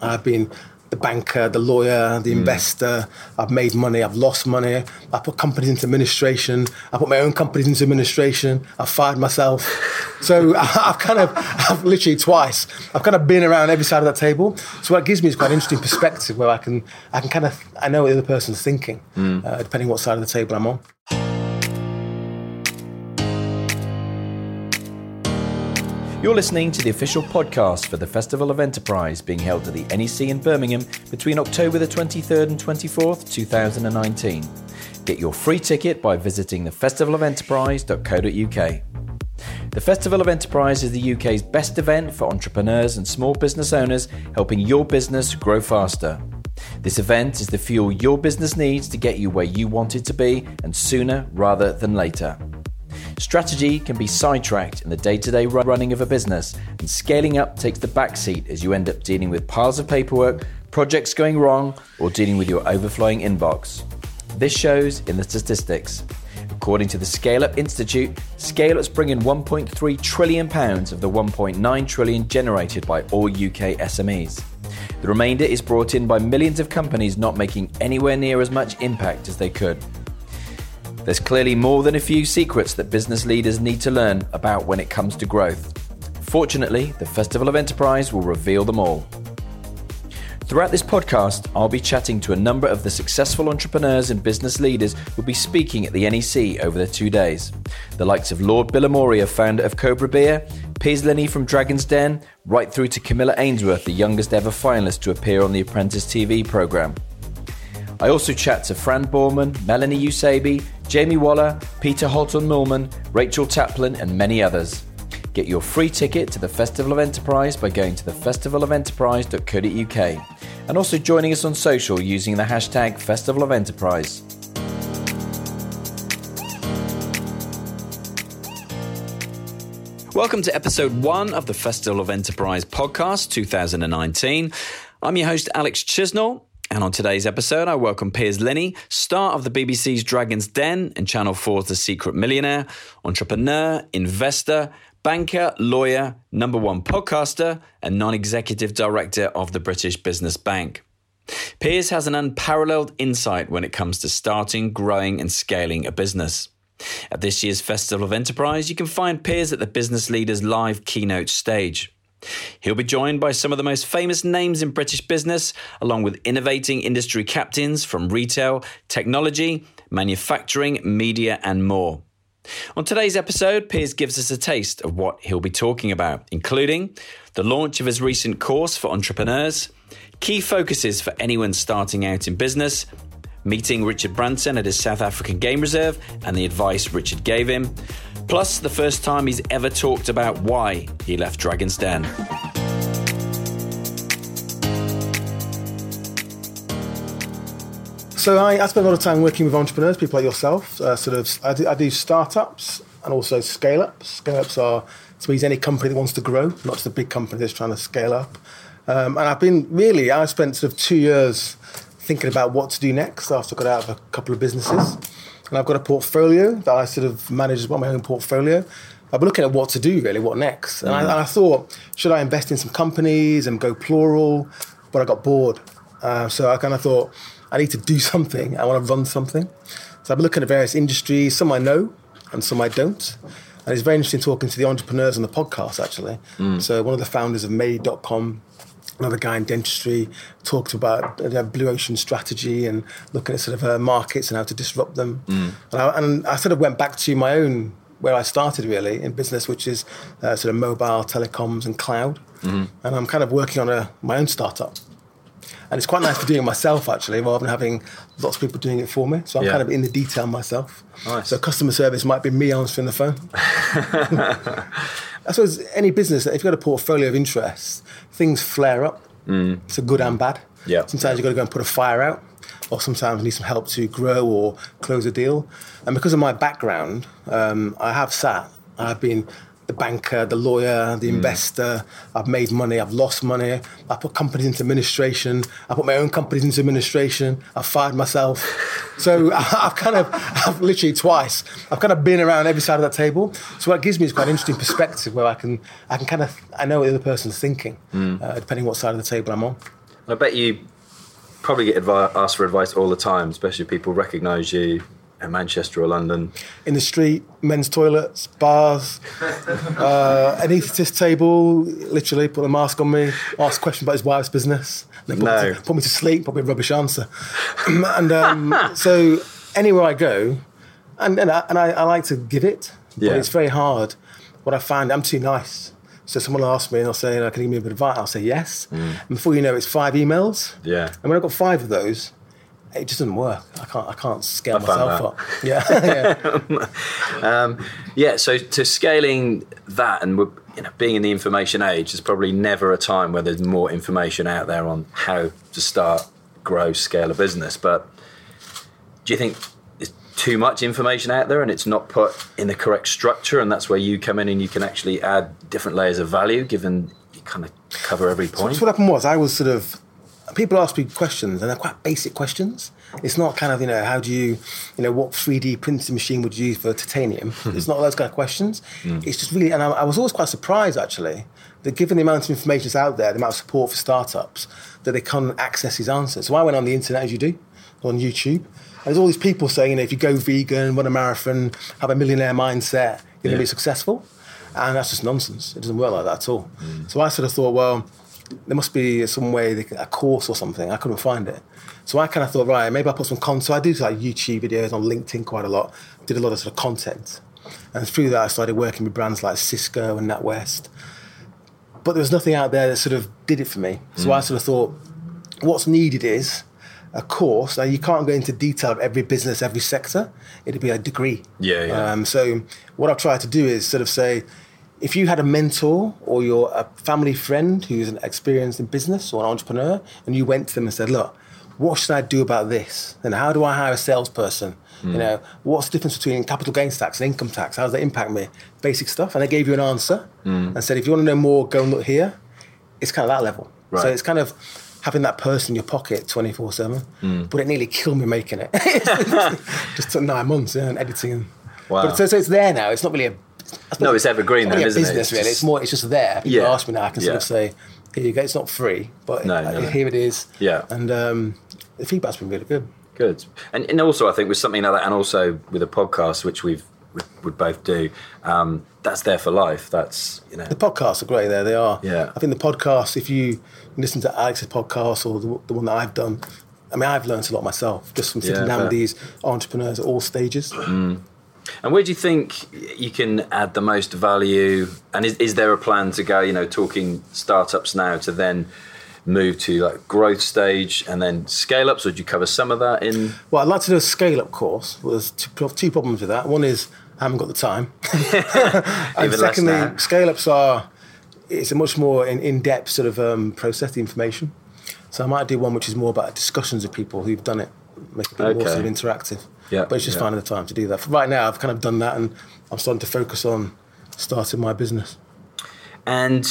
I've been the banker, the lawyer, the investor. I've made money, I've lost money. I put companies into administration. I put my own companies into administration. I've fired myself. So I've kind of, I've literally twice, I've kind of been around every side of that table. So what it gives me is quite an interesting perspective where I can, I can kind of, I know what the other person's thinking, uh, depending what side of the table I'm on. You're listening to the official podcast for the Festival of Enterprise being held at the NEC in Birmingham between October the 23rd and 24th, 2019. Get your free ticket by visiting thefestivalofenterprise.co.uk. The Festival of Enterprise is the UK's best event for entrepreneurs and small business owners helping your business grow faster. This event is the fuel your business needs to get you where you want it to be and sooner rather than later. Strategy can be sidetracked in the day to day running of a business, and scaling up takes the backseat as you end up dealing with piles of paperwork, projects going wrong, or dealing with your overflowing inbox. This shows in the statistics. According to the Scale Up Institute, Scale Ups bring in 1.3 trillion pounds of the £1.9 trillion generated by all UK SMEs. The remainder is brought in by millions of companies not making anywhere near as much impact as they could. There's clearly more than a few secrets that business leaders need to learn about when it comes to growth. Fortunately, the Festival of Enterprise will reveal them all. Throughout this podcast, I'll be chatting to a number of the successful entrepreneurs and business leaders who'll be speaking at the NEC over the two days. The likes of Lord Bilimoria, founder of Cobra Beer, Piers from Dragon's Den, right through to Camilla Ainsworth, the youngest ever finalist to appear on the Apprentice TV programme. I also chat to Fran Borman, Melanie Usabi, Jamie Waller, Peter Holton Millman, Rachel Taplin, and many others. Get your free ticket to the Festival of Enterprise by going to thefestivalofenterprise.co.uk and also joining us on social using the hashtag Festival of Enterprise. Welcome to episode one of the Festival of Enterprise podcast 2019. I'm your host, Alex Chisnall. And on today's episode, I welcome Piers Linney, star of the BBC's Dragon's Den and Channel 4's The Secret Millionaire, entrepreneur, investor, banker, lawyer, number one podcaster, and non executive director of the British Business Bank. Piers has an unparalleled insight when it comes to starting, growing, and scaling a business. At this year's Festival of Enterprise, you can find Piers at the Business Leaders Live keynote stage. He'll be joined by some of the most famous names in British business, along with innovating industry captains from retail, technology, manufacturing, media, and more. On today's episode, Piers gives us a taste of what he'll be talking about, including the launch of his recent course for entrepreneurs, key focuses for anyone starting out in business, meeting Richard Branson at his South African game reserve and the advice Richard gave him, plus the first time he's ever talked about why he left Dragon's Den. So I, I spend a lot of time working with entrepreneurs, people like yourself. Uh, sort of, I do, I do startups and also scale ups. Scale ups are to me any company that wants to grow, not just a big company that's trying to scale up. Um, and I've been really, I spent sort of two years thinking about what to do next after I got out of a couple of businesses. And I've got a portfolio that I sort of manage as well, my own portfolio. I've been looking at what to do really, what next. And, I, and I thought, should I invest in some companies and go plural? But I got bored. Uh, so I kind of thought, I need to do something. I want to run something. So I've been looking at various industries. Some I know and some I don't. And it's very interesting talking to the entrepreneurs on the podcast, actually. So one of the founders of Made.com, another guy in dentistry, talked about uh, blue ocean strategy and looking at sort of uh, markets and how to disrupt them. And, I, and I sort of went back to my own, where I started really in business, which is uh, sort of mobile, telecoms, and cloud. And I'm kind of working on a, my own startup. And it's quite nice to do it myself, actually, rather than having lots of people doing it for me. So I'm Yeah. kind of in the detail myself. Nice. So customer service might be me answering the phone. I suppose any business, if you've got a portfolio of interests, things flare up. Mm. It's a good and bad. Yeah. Sometimes you've got to go and put a fire out, or sometimes you need some help to grow or close a deal. And because of my background, um, I have sat, I've been the banker, the lawyer, the investor. I've made money, I've lost money. I put companies into administration. I put my own companies into administration. I've fired myself. So I've kind of, I've literally twice, I've kind of been around every side of that table. So what it gives me is quite an interesting perspective where I can, I can kind of, I know what the other person's thinking, uh, depending what side of the table I'm on. And I bet you probably get asked for advice all the time, especially if people recognise you in Manchester or London. In the street, men's toilets, bars, uh, an anaesthetist table, literally put a mask on me, ask a question about his wife's business. Put, No. me to, sleep, put me to sleep, probably a rubbish answer. and um, so anywhere I go, and, and, I, and I, I like to give it, Yeah. but it's very hard. What I find, I'm too nice. So someone will ask me and I'll say, "Can you give me a bit of advice? I'll say yes. Mm. And before you know it, it's five emails. Yeah. And when I've got five of those, it just doesn't work. I can't, I can't scale I myself up. Yeah, yeah. Um, yeah, so to scaling that and we're- you know, being in the information age, there's probably never a time where there's more information out there on how to start, grow, scale a business. But do you think there's too much information out there and it's not put in the correct structure? And that's where you come in and you can actually add different layers of value, given you kind of cover every point. So what happened was I was sort of people ask me questions and they're quite basic questions. It's not kind of you know how do you you know what 3D printing machine would you use for titanium? Hmm. it's not those kind of questions. Hmm. It's just really and I, I was always quite surprised actually that given the amount of information that's out there, the amount of support for startups, that they can't access these answers. So I went on the internet as you do, on YouTube. And there's all these people saying, you know, if you go vegan, run a marathon, have a millionaire mindset, you're Yeah. going to be successful. And that's just nonsense. It doesn't work like that at all. Hmm. So I sort of thought, well, there must be some way, they can, a course or something. I couldn't find it. So I kind of thought, right, maybe I'll put some content. So I do like YouTube videos on LinkedIn quite a lot. Did a lot of sort of content. And through that, I started working with brands like Cisco and NatWest. But there was nothing out there that sort of did it for me. So I sort of thought, what's needed is a course. Now you can't go into detail of every business, every sector. It'd be a degree. Yeah, yeah. Um, so what I've tried to do is sort of say, if you had a mentor or you're a family friend who's an experienced in business or an entrepreneur, and you went to them and said, look, what should I do about this? And how do I hire a salesperson? Hmm. You know, what's the difference between capital gains tax and income tax? How does that impact me? Basic stuff. And they gave you an answer Hmm. and said, if you want to know more, go and look here. It's kind of that level. So it's kind of having that person in your pocket 24 7. Hmm. But it nearly killed me making it. Just took nine months yeah, and editing. Wow. But so, so it's there now. It's not really a. No, it's evergreen then, isn't it? business It's really. It's more. It's just there. People Yeah. ask me now. I can sort of say, "Here you go." It's not free, but No, uh, no, no. here it is. Yeah. And um, the feedback's been really good. Good. And, and also, I think with something like that, and also with a podcast, which we've we would both do, um, that's there for life. That's you know, The podcasts are great. There they are. Yeah. I think the podcast. If you listen to Alex's podcast or the, the one that I've done, I mean, I've learned a lot myself just from sitting Yeah, down with these entrepreneurs at all stages. And where do you think you can add the most value? And is, is there a plan to go, you know, talking startups now to then move to like growth stage and then scale ups, or do you cover some of that in? Well, I'd like to do a scale up course. Well, there's two, two problems with that. One is I haven't got the time. and Even secondly, scale ups are it's a much more in, in depth sort of um, process the information. So I might do one which is more about discussions with people who've done it, make it a bit more sort of interactive. Yeah, But it's just yeah. finding the time to do that. For right now, I've kind of done that, and I'm starting to focus on starting my business. And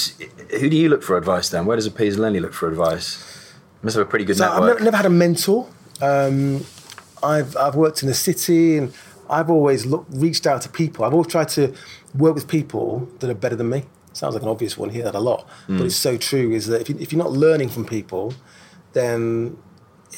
who do you look for advice then? Where does a Piers Linney look for advice? Must have a pretty good So I've never, never had a mentor. Um, I've I've worked in the city, and I've always looked, reached out to people. I've always tried to work with people that are better than me. Sounds like an obvious one. Hear that a lot, Mm. but it's so true. Is that if, you, if you're not learning from people, then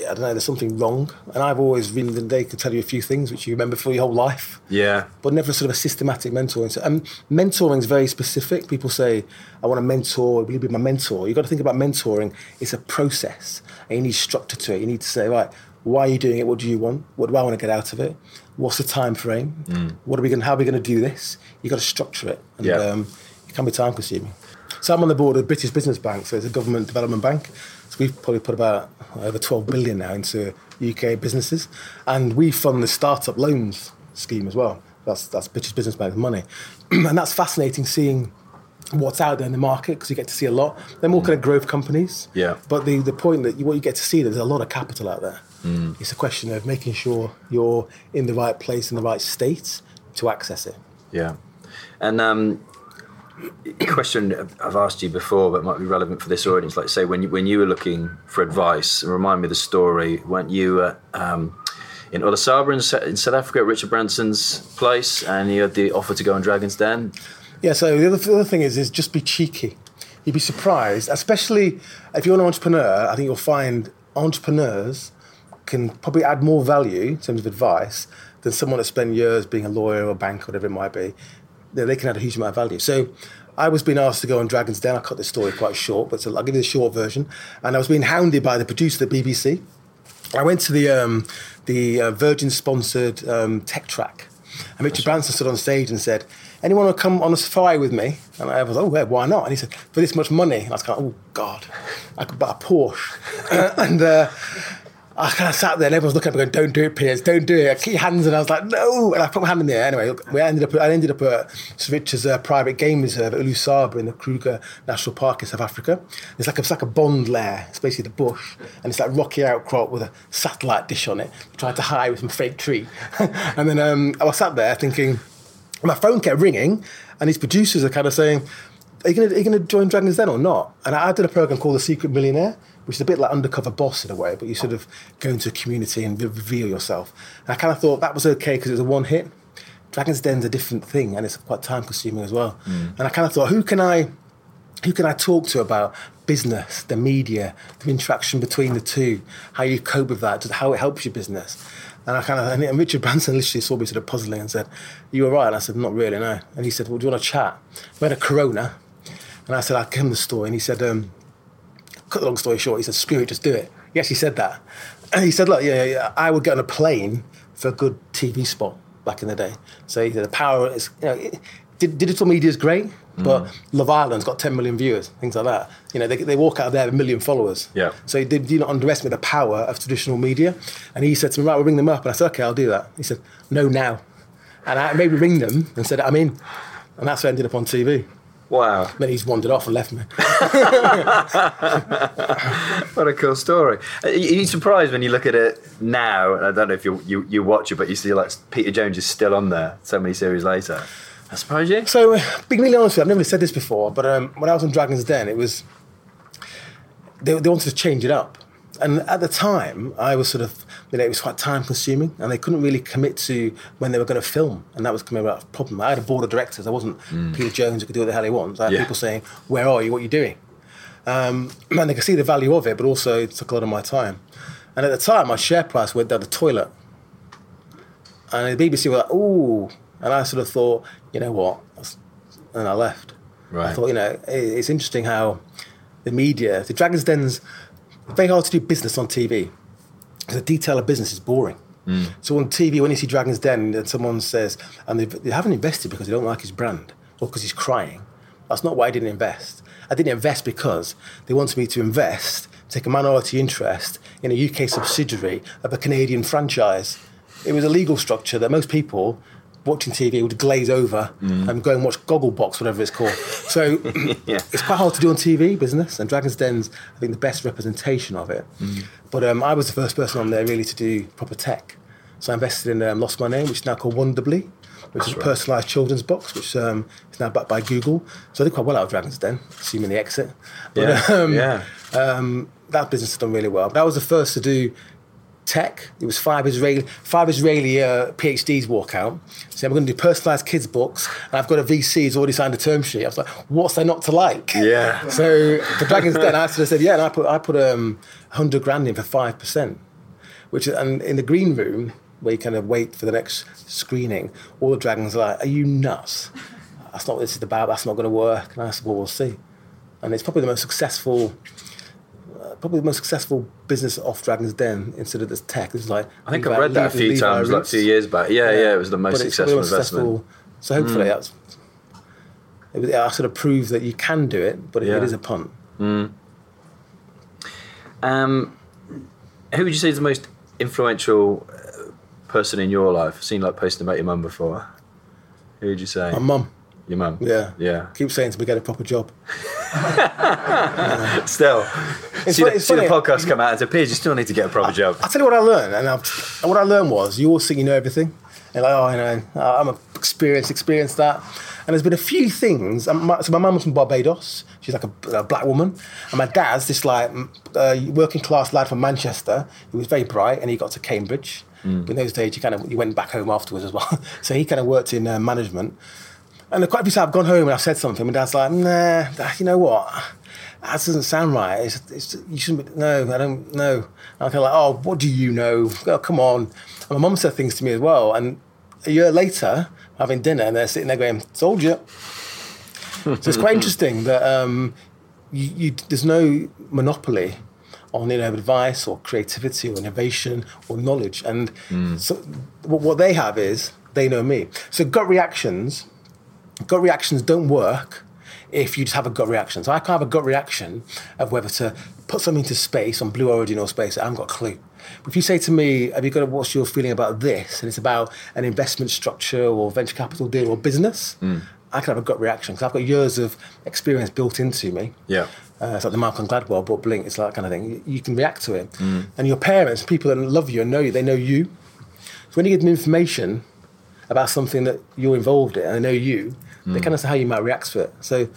I don't know. There's something wrong. And I've always really they could tell you a few things which you remember for your whole life yeah, but never sort of a systematic mentoring. So, um, mentoring is very specific. People say, I want a mentor, will you be my mentor? You've got to think about mentoring. It's a process and you need structure to it. You need to say, right, why are you doing it? What do you want? What do I want to get out of it? What's the time frame? What are we going? How are we going to do this? You've got to structure it. And, Yeah. um, it can be time consuming. So I'm on the board of the British Business Bank, so it's a government development bank. So we've probably put about over 12 billion now into UK businesses, and we fund the startup loans scheme as well. That's that's British Business Bank's money, and that's fascinating seeing what's out there in the market because you get to see a lot. They're more kind of growth companies. Yeah. But the the point that you, what you get to see that there's a lot of capital out there. It's a question of making sure you're in the right place in the right state to access it. yeah. And um, question I've asked you before, but might be relevant for this audience. Like, say, when you, when you were looking for advice, remind me the story. Weren't you uh, um, in Ulusaba in, in South Africa at Richard Branson's place, and you had the offer to go on Dragon's Den? Yeah. So the other, the other thing is, is just be cheeky. you'd be surprised, especially if you're an entrepreneur. I think you'll find entrepreneurs can probably add more value in terms of advice than someone that spent years being a lawyer or a banker, whatever it might be. They can add a huge amount of value. So I was being asked to go on Dragon's Den. I cut this story quite short, but so I'll give you the short version. And I was being hounded by the producer at the BBC. I went to the um, the uh, Virgin sponsored um, tech track, and Richard Branson stood on stage and said, "Anyone want to come on a safari with me?" And I was, like, "Oh, yeah, why not?" And he said, "For this much money." And I was kind of, "Oh God, I could buy a Porsche." and uh, I kind of sat there and everyone's looking at me going, don't do it, Piers, don't do it. I keep hands and I was like, no. And I put my hand in the air. Anyway, we ended up, I ended up at Sir Richard's uh, private game reserve at Ulusaba in the Kruger National Park in South Africa. It's like, a, it's like a bond lair. It's basically the bush. And it's like rocky outcrop with a satellite dish on it. Tried to hide with some fake tree. and then um, I was sat there thinking, my phone kept ringing and these producers are kind of saying, are you going to join Dragon's Den or not? And I did a program called The Secret Millionaire, which is a bit like undercover boss in a way, but you sort of go into a community and reveal yourself. And I kind of thought that was okay because it was a one hit. Dragon's Den's a different thing and it's quite time consuming as well. And I kind of thought, who can I, who can I talk to about business, the media, the interaction between the two, how you cope with that, just how it helps your business. And I kind of, and Richard Branson literally saw me sort of puzzling and said, "You all right?" And I said, "Not really, no." And he said, "Well, do you want to chat?" We had a Corona, and I said, "I'll give him the story." And he said, um, "Cut the long story short," he said, "Screw it, just do it." He actually said that, and he said, "Look, yeah, yeah, I would get on a plane for a good TV spot back in the day." So he said, "The power is, you know, it, digital media is great." But mm. Love Island's got 10 million viewers, things like that. You know, they, they walk out of there with a million followers. Yeah. So they do you not underestimate the power of traditional media. And he said to me, right, we'll ring them up. And I said, okay, I'll do that. He said, no, now. And I maybe ring them and said, I'm in. And that's I ended up on TV. Wow. Then he's wandered off and left me. What a cool story. Are you surprised when you look at it now? And I don't know if you, you, you watch it, but you see like Peter Jones is still on there so many series later. I suppose you. So, uh, being really honest with you, I've never said this before, but um, when I was on Dragon's Den, it was, they, they wanted to change it up. And at the time, I was sort of, you know, it was quite time consuming and they couldn't really commit to when they were going to film. And that was coming about a problem. I had a board of directors. I wasn't Peter Jones who could do what the hell he wants. I had Yeah. people saying, where are you? What are you doing? Um, and they could see the value of it, but also it took a lot of my time. And at the time, my share price went down the toilet. And the BBC were like, ooh. And I sort of thought, you know what? And I left. I thought, you know, it's interesting how the media, the Dragon's Den's very hard to do business on TV. Because the detail of business is boring. Mm. So on TV, when you see Dragon's Den and someone says, and they, they haven't invested because they don't like his brand or because he's crying, that's not why I didn't invest. I didn't invest because they wanted me to invest, take a minority interest in a UK subsidiary of a Canadian franchise. It was a legal structure that most people watching TV would glaze over and go and watch Gogglebox, whatever it's called. So Yeah. it's quite hard to do on TV business, and Dragon's Den's, I think, the best representation of it. But um, I was the first person on there really to do proper tech. So I invested in um, Lost My Name, which is now called Wonderbly, which is a personalised children's box, which um, is now backed by Google. So I did quite well out of Dragon's Den, assuming the exit. But, Yeah, um, yeah. um, that business has done really well. But I was the first to do tech. It was five Israeli five Israeli uh, PhDs walk out. So "We're going to do personalised kids books, and I've got a VC who's already signed a term sheet. I was like, what's there not to like? Yeah. So for Dragon's Den, I sort of said, yeah, and I put I put um, hundred grand in for five percent, which and in the green room where you kind of wait for the next screening, all the dragons are like, are you nuts? That's not what this is about. That's not going to work. And I said, well, we'll see. And it's probably the most successful. Uh, Probably the most successful business off Dragon's Den instead of this tech. It's like I think I've read that a few Levi times, like a few years back. Yeah, yeah, it was the most But it's probably successful most investment. successful- So hopefully that's it, was- I sort of proved that you can do it, but it, Yeah. it is a punt. Um, who would you say is the most influential uh, person in your life? I've seen like posting about your mum before. Who would you say? My mum, your mum. yeah, Yeah. keep saying to me, get a proper job. Still, It's see, funny- the, it's see the podcast come out and say, Piers, you still need to get a proper job. I tell you what I learned, and I've, what I learned was you always think you know everything. And like, oh, you know, I'm a experienced, experienced that. And there's been a few things. um, my- So my mum was from Barbados. She's like a, a black woman, and my dad's this like uh, working class lad from Manchester. He was very bright, and he got to Cambridge. But in those days, you kind of you went back home afterwards as well. so he kind of worked in uh, management. And quite a few times I've gone home and I've said something, and Dad's like, nah, you know what? That doesn't sound right. It's, it's, you shouldn't be, no, I don't know. And I'm kind of like, oh, what do you know? Oh, come on. And my mum said things to me as well. And a year later, having dinner, and they're sitting there going, told you. so it's quite interesting that um, you, you, there's no monopoly on you know advice or creativity or innovation or knowledge. And mm. so what, what they have is they know me. So gut reactions, gut reactions don't work if you just have a gut reaction. So I can't have a gut reaction of whether to put something into space on Blue Origin or space. I haven't got a clue. But if you say to me, have you got a, what's your feeling about this? And it's about an investment structure or venture capital deal or business, mm. I can have a gut reaction because I've got years of experience built into me. Yeah. Uh, it's like the Malcolm Gladwell book, Blink. It's like that kind of thing. You, you can react to it. Mm. And your parents, people that love you and know you, they know you. So when you give them information about something that you're involved in and they know you, mm. they kind of say how you might react to it. So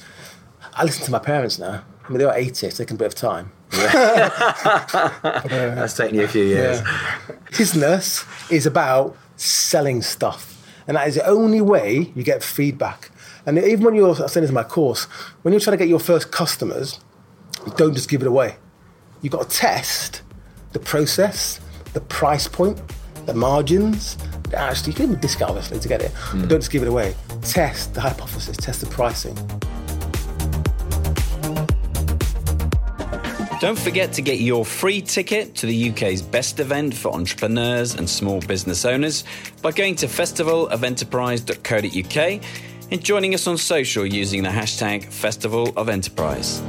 I listen to my parents now. I mean, they are 80, it's taken a bit of time. Yeah. That's taken you a few years. Yeah. Business is about selling stuff. And that is the only way you get feedback. And even when you're, I this in my course, when you're trying to get your first customers, don't just give it away. You've got to test the process, the price point, the margins. Actually, you can even discount obviously to get it. Mm. don't just give it away. Test the hypothesis, test the pricing. Don't forget to get your free ticket to the UK's best event for entrepreneurs and small business owners by going to festivalofenterprise.co.uk and joining us on social using the hashtag Festival of Enterprise.